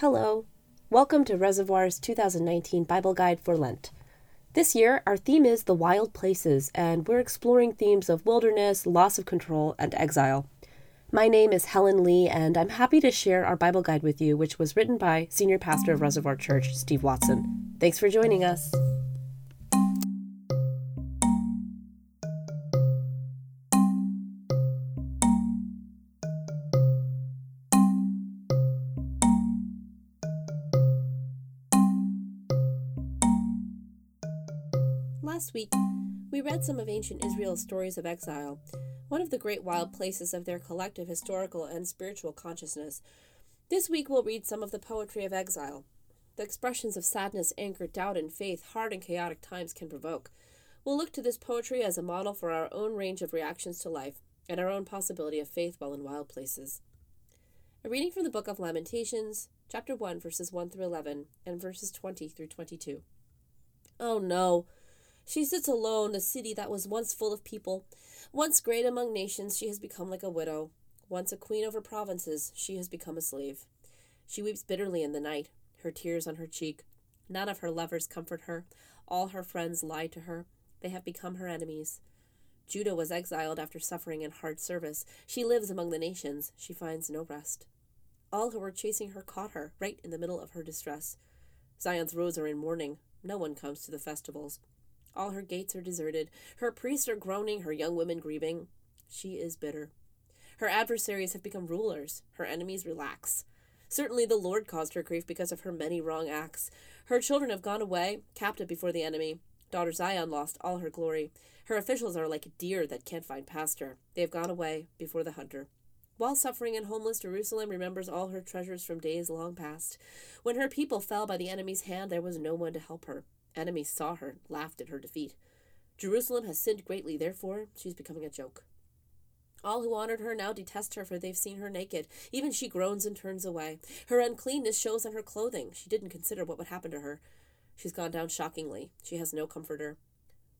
Hello. Welcome to Reservoir's 2019 Bible Guide for Lent. This year, our theme is the wild places, and we're exploring themes of wilderness, loss of control, and exile. My name is Helen Lee, and I'm happy to share our Bible guide with you, which was written by Senior Pastor of Reservoir Church, Steve Watson. Thanks for joining us. Last week, we read some of ancient Israel's stories of exile, one of the great wild places of their collective historical and spiritual consciousness. This week, we'll read some of the poetry of exile, the expressions of sadness, anger, doubt, and faith hard and chaotic times can provoke. We'll look to this poetry as a model for our own range of reactions to life and our own possibility of faith while in wild places. A reading from the book of Lamentations, chapter 1, verses 1 through 11, and verses 20 through 22. Oh no! She sits alone, a city that was once full of people. Once great among nations, she has become like a widow. Once a queen over provinces, she has become a slave. She weeps bitterly in the night, her tears on her cheek. None of her lovers comfort her. All her friends lie to her. They have become her enemies. Judah was exiled after suffering in hard service. She lives among the nations. She finds no rest. All who were chasing her caught her, right in the middle of her distress. Zion's roads are in mourning. No one comes to the festivals. All her gates are deserted. Her priests are groaning, her young women grieving. She is bitter. Her adversaries have become rulers. Her enemies relax. Certainly the Lord caused her grief because of her many wrong acts. Her children have gone away, captive before the enemy. Daughter Zion lost all her glory. Her officials are like deer that can't find pasture. They have gone away before the hunter. While suffering and homeless, Jerusalem remembers all her treasures from days long past. When her people fell by the enemy's hand, there was no one to help her. Enemies saw her, laughed at her defeat. Jerusalem has sinned greatly, therefore she's becoming a joke. All who honored her now detest her, for they've seen her naked. Even she groans and turns away. Her uncleanness shows on her clothing. She didn't consider what would happen to her. She's gone down shockingly. She has no comforter.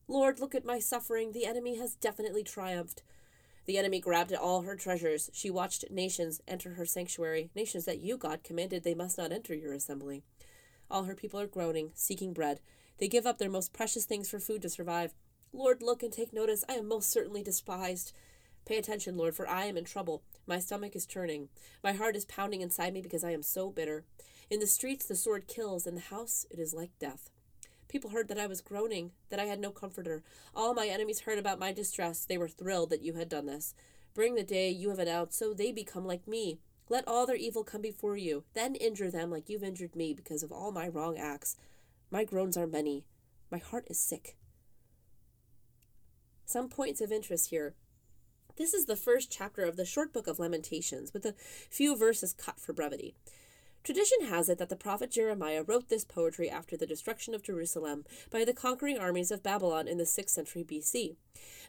Lord, look at my suffering. The enemy has definitely triumphed. The enemy grabbed at all her treasures. She watched nations enter her sanctuary, nations that you, God, commanded they must not enter your assembly. All her people are groaning, seeking bread. They give up their most precious things for food to survive. Lord, look and take notice. I am most certainly despised. Pay attention, Lord, for I am in trouble. My stomach is churning. My heart is pounding inside me because I am so bitter. In the streets, the sword kills. In the house, it is like death. People heard that I was groaning, that I had no comforter. All my enemies heard about my distress. They were thrilled that you had done this. Bring the day you have announced, so they become like me. Let all their evil come before you. Then injure them like you've injured me because of all my wrong acts. My groans are many. My heart is sick. Some points of interest here. This is the first chapter of the short book of Lamentations, with a few verses cut for brevity. Tradition has it that the prophet Jeremiah wrote this poetry after the destruction of Jerusalem by the conquering armies of Babylon in the 6th century BC.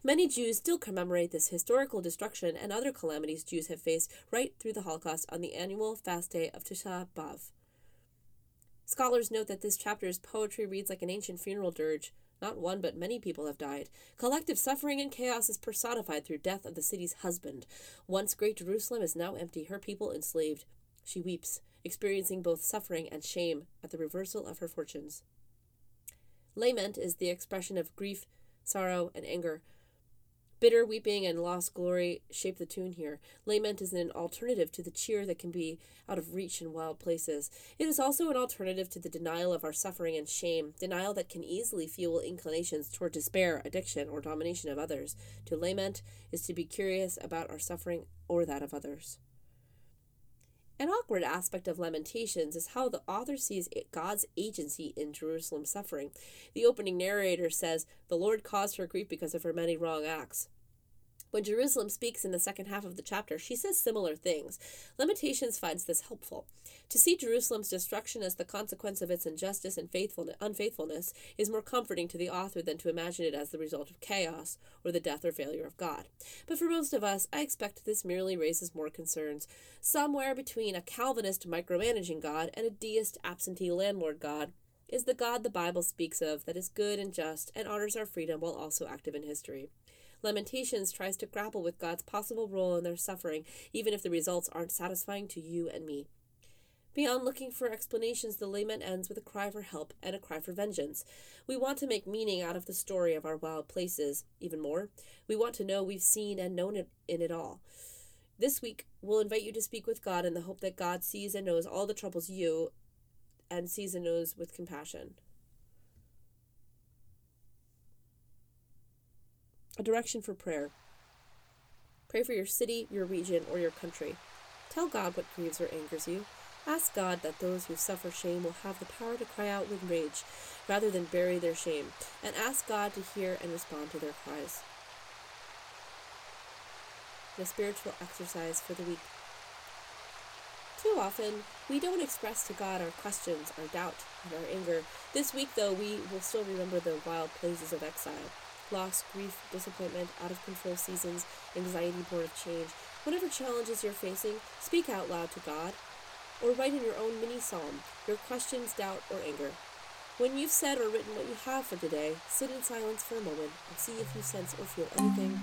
Many Jews still commemorate this historical destruction and other calamities Jews have faced right through the Holocaust on the annual fast day of Tisha B'Av. Scholars note that this chapter's poetry reads like an ancient funeral dirge. Not one, but many people have died. Collective suffering and chaos is personified through death of the city's husband. Once great Jerusalem is now empty, her people enslaved. She weeps, experiencing both suffering and shame at the reversal of her fortunes. Lament is the expression of grief, sorrow, and anger, Bitter weeping and lost glory shape the tune here. Lament is an alternative to the cheer that can be out of reach in wild places. It is also an alternative to the denial of our suffering and shame, denial that can easily fuel inclinations toward despair, addiction, or domination of others. To lament is to be curious about our suffering or that of others. An awkward aspect of Lamentations is how the author sees God's agency in Jerusalem's suffering. The opening narrator says, The Lord caused her grief because of her many wrong acts. When Jerusalem speaks in the second half of the chapter, she says similar things. Lamentations finds this helpful. To see Jerusalem's destruction as the consequence of its injustice and unfaithfulness is more comforting to the author than to imagine it as the result of chaos or the death or failure of God. But for most of us, I expect this merely raises more concerns. Somewhere between a Calvinist micromanaging God and a deist absentee landlord God is the God the Bible speaks of that is good and just and honors our freedom while also active in history. Lamentations tries to grapple with God's possible role in their suffering, even if the results aren't satisfying to you and me. Beyond looking for explanations, the lament ends with a cry for help and a cry for vengeance. We want to make meaning out of the story of our wild places. Even more, we want to know we've seen and known it in it all. This week, we'll invite you to speak with God in the hope that God sees and knows all the troubles you and sees and knows with compassion. A direction for prayer. Pray for your city, your region, or your country. Tell God what grieves or angers you. Ask God that those who suffer shame will have the power to cry out with rage rather than bury their shame, and ask God to hear and respond to their cries. The spiritual exercise for the week. Too often, we don't express to God our questions, our doubt, and our anger. This week, though, we will still remember the wild places of exile loss, grief, disappointment, out of control seasons, anxiety born of change. Whatever challenges you're facing, speak out loud to God or write in your own mini psalm your questions, doubt, or anger. When you've said or written what you have for today, sit in silence for a moment and see if you sense or feel anything.